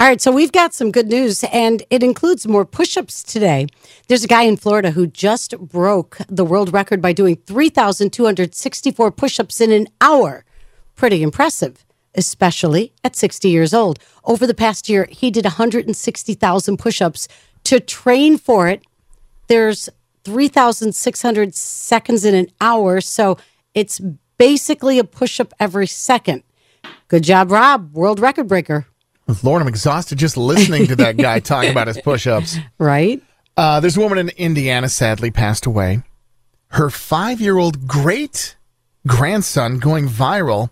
All right, so we've got some good news, and it includes more push ups today. There's a guy in Florida who just broke the world record by doing 3,264 push ups in an hour. Pretty impressive, especially at 60 years old. Over the past year, he did 160,000 push ups to train for it. There's 3,600 seconds in an hour, so it's basically a push up every second. Good job, Rob, world record breaker. Lord, I'm exhausted just listening to that guy talk about his push ups. Right? Uh, there's a woman in Indiana sadly passed away. Her five year old great grandson going viral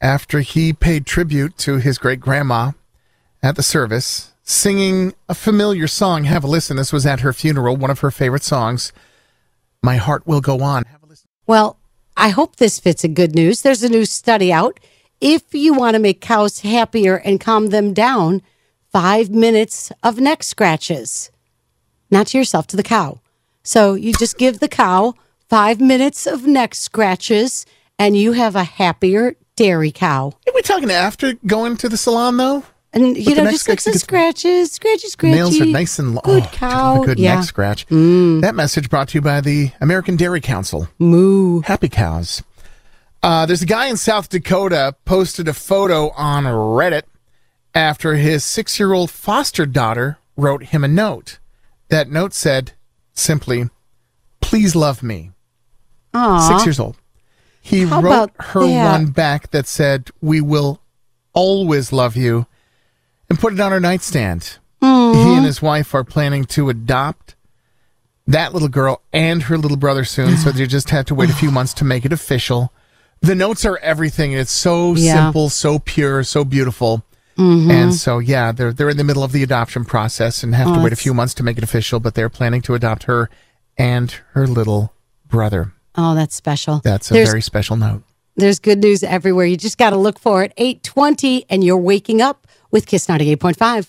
after he paid tribute to his great grandma at the service, singing a familiar song. Have a listen. This was at her funeral, one of her favorite songs. My heart will go on. Have a listen. Well, I hope this fits in good news. There's a new study out. If you want to make cows happier and calm them down, five minutes of neck scratches. Not to yourself, to the cow. So you just give the cow five minutes of neck scratches and you have a happier dairy cow. Are we talking after going to the salon, though? And you With know, just like some scratches, scratches, scratchy. Nails are nice and long. Good Oh, cow. a good yeah. Mm. neck scratch. That message brought to you by the American Dairy Council. Moo. Happy cows. Uh, there's a guy in South Dakota posted a photo on Reddit after his six year old foster daughter wrote him a note. That note said simply, Please love me. Aw. Six years old. He How wrote her that? one back that said, We will always love you, and put it on her nightstand. He and his wife are planning to adopt that little girl and her little brother soon, so they just have to wait a few months to make it official. The notes are everything. It's so Yeah. simple, so pure, so beautiful. Mm-hmm. And so, yeah, they're they're in the middle of the adoption process and have to Oh, wait a few months to make it official. But they're planning to adopt her and her little brother. Oh, that's special. That's a There's- very special note. There's good news everywhere. You just got to look for it. 820, and you're waking up with Kiss 98.5.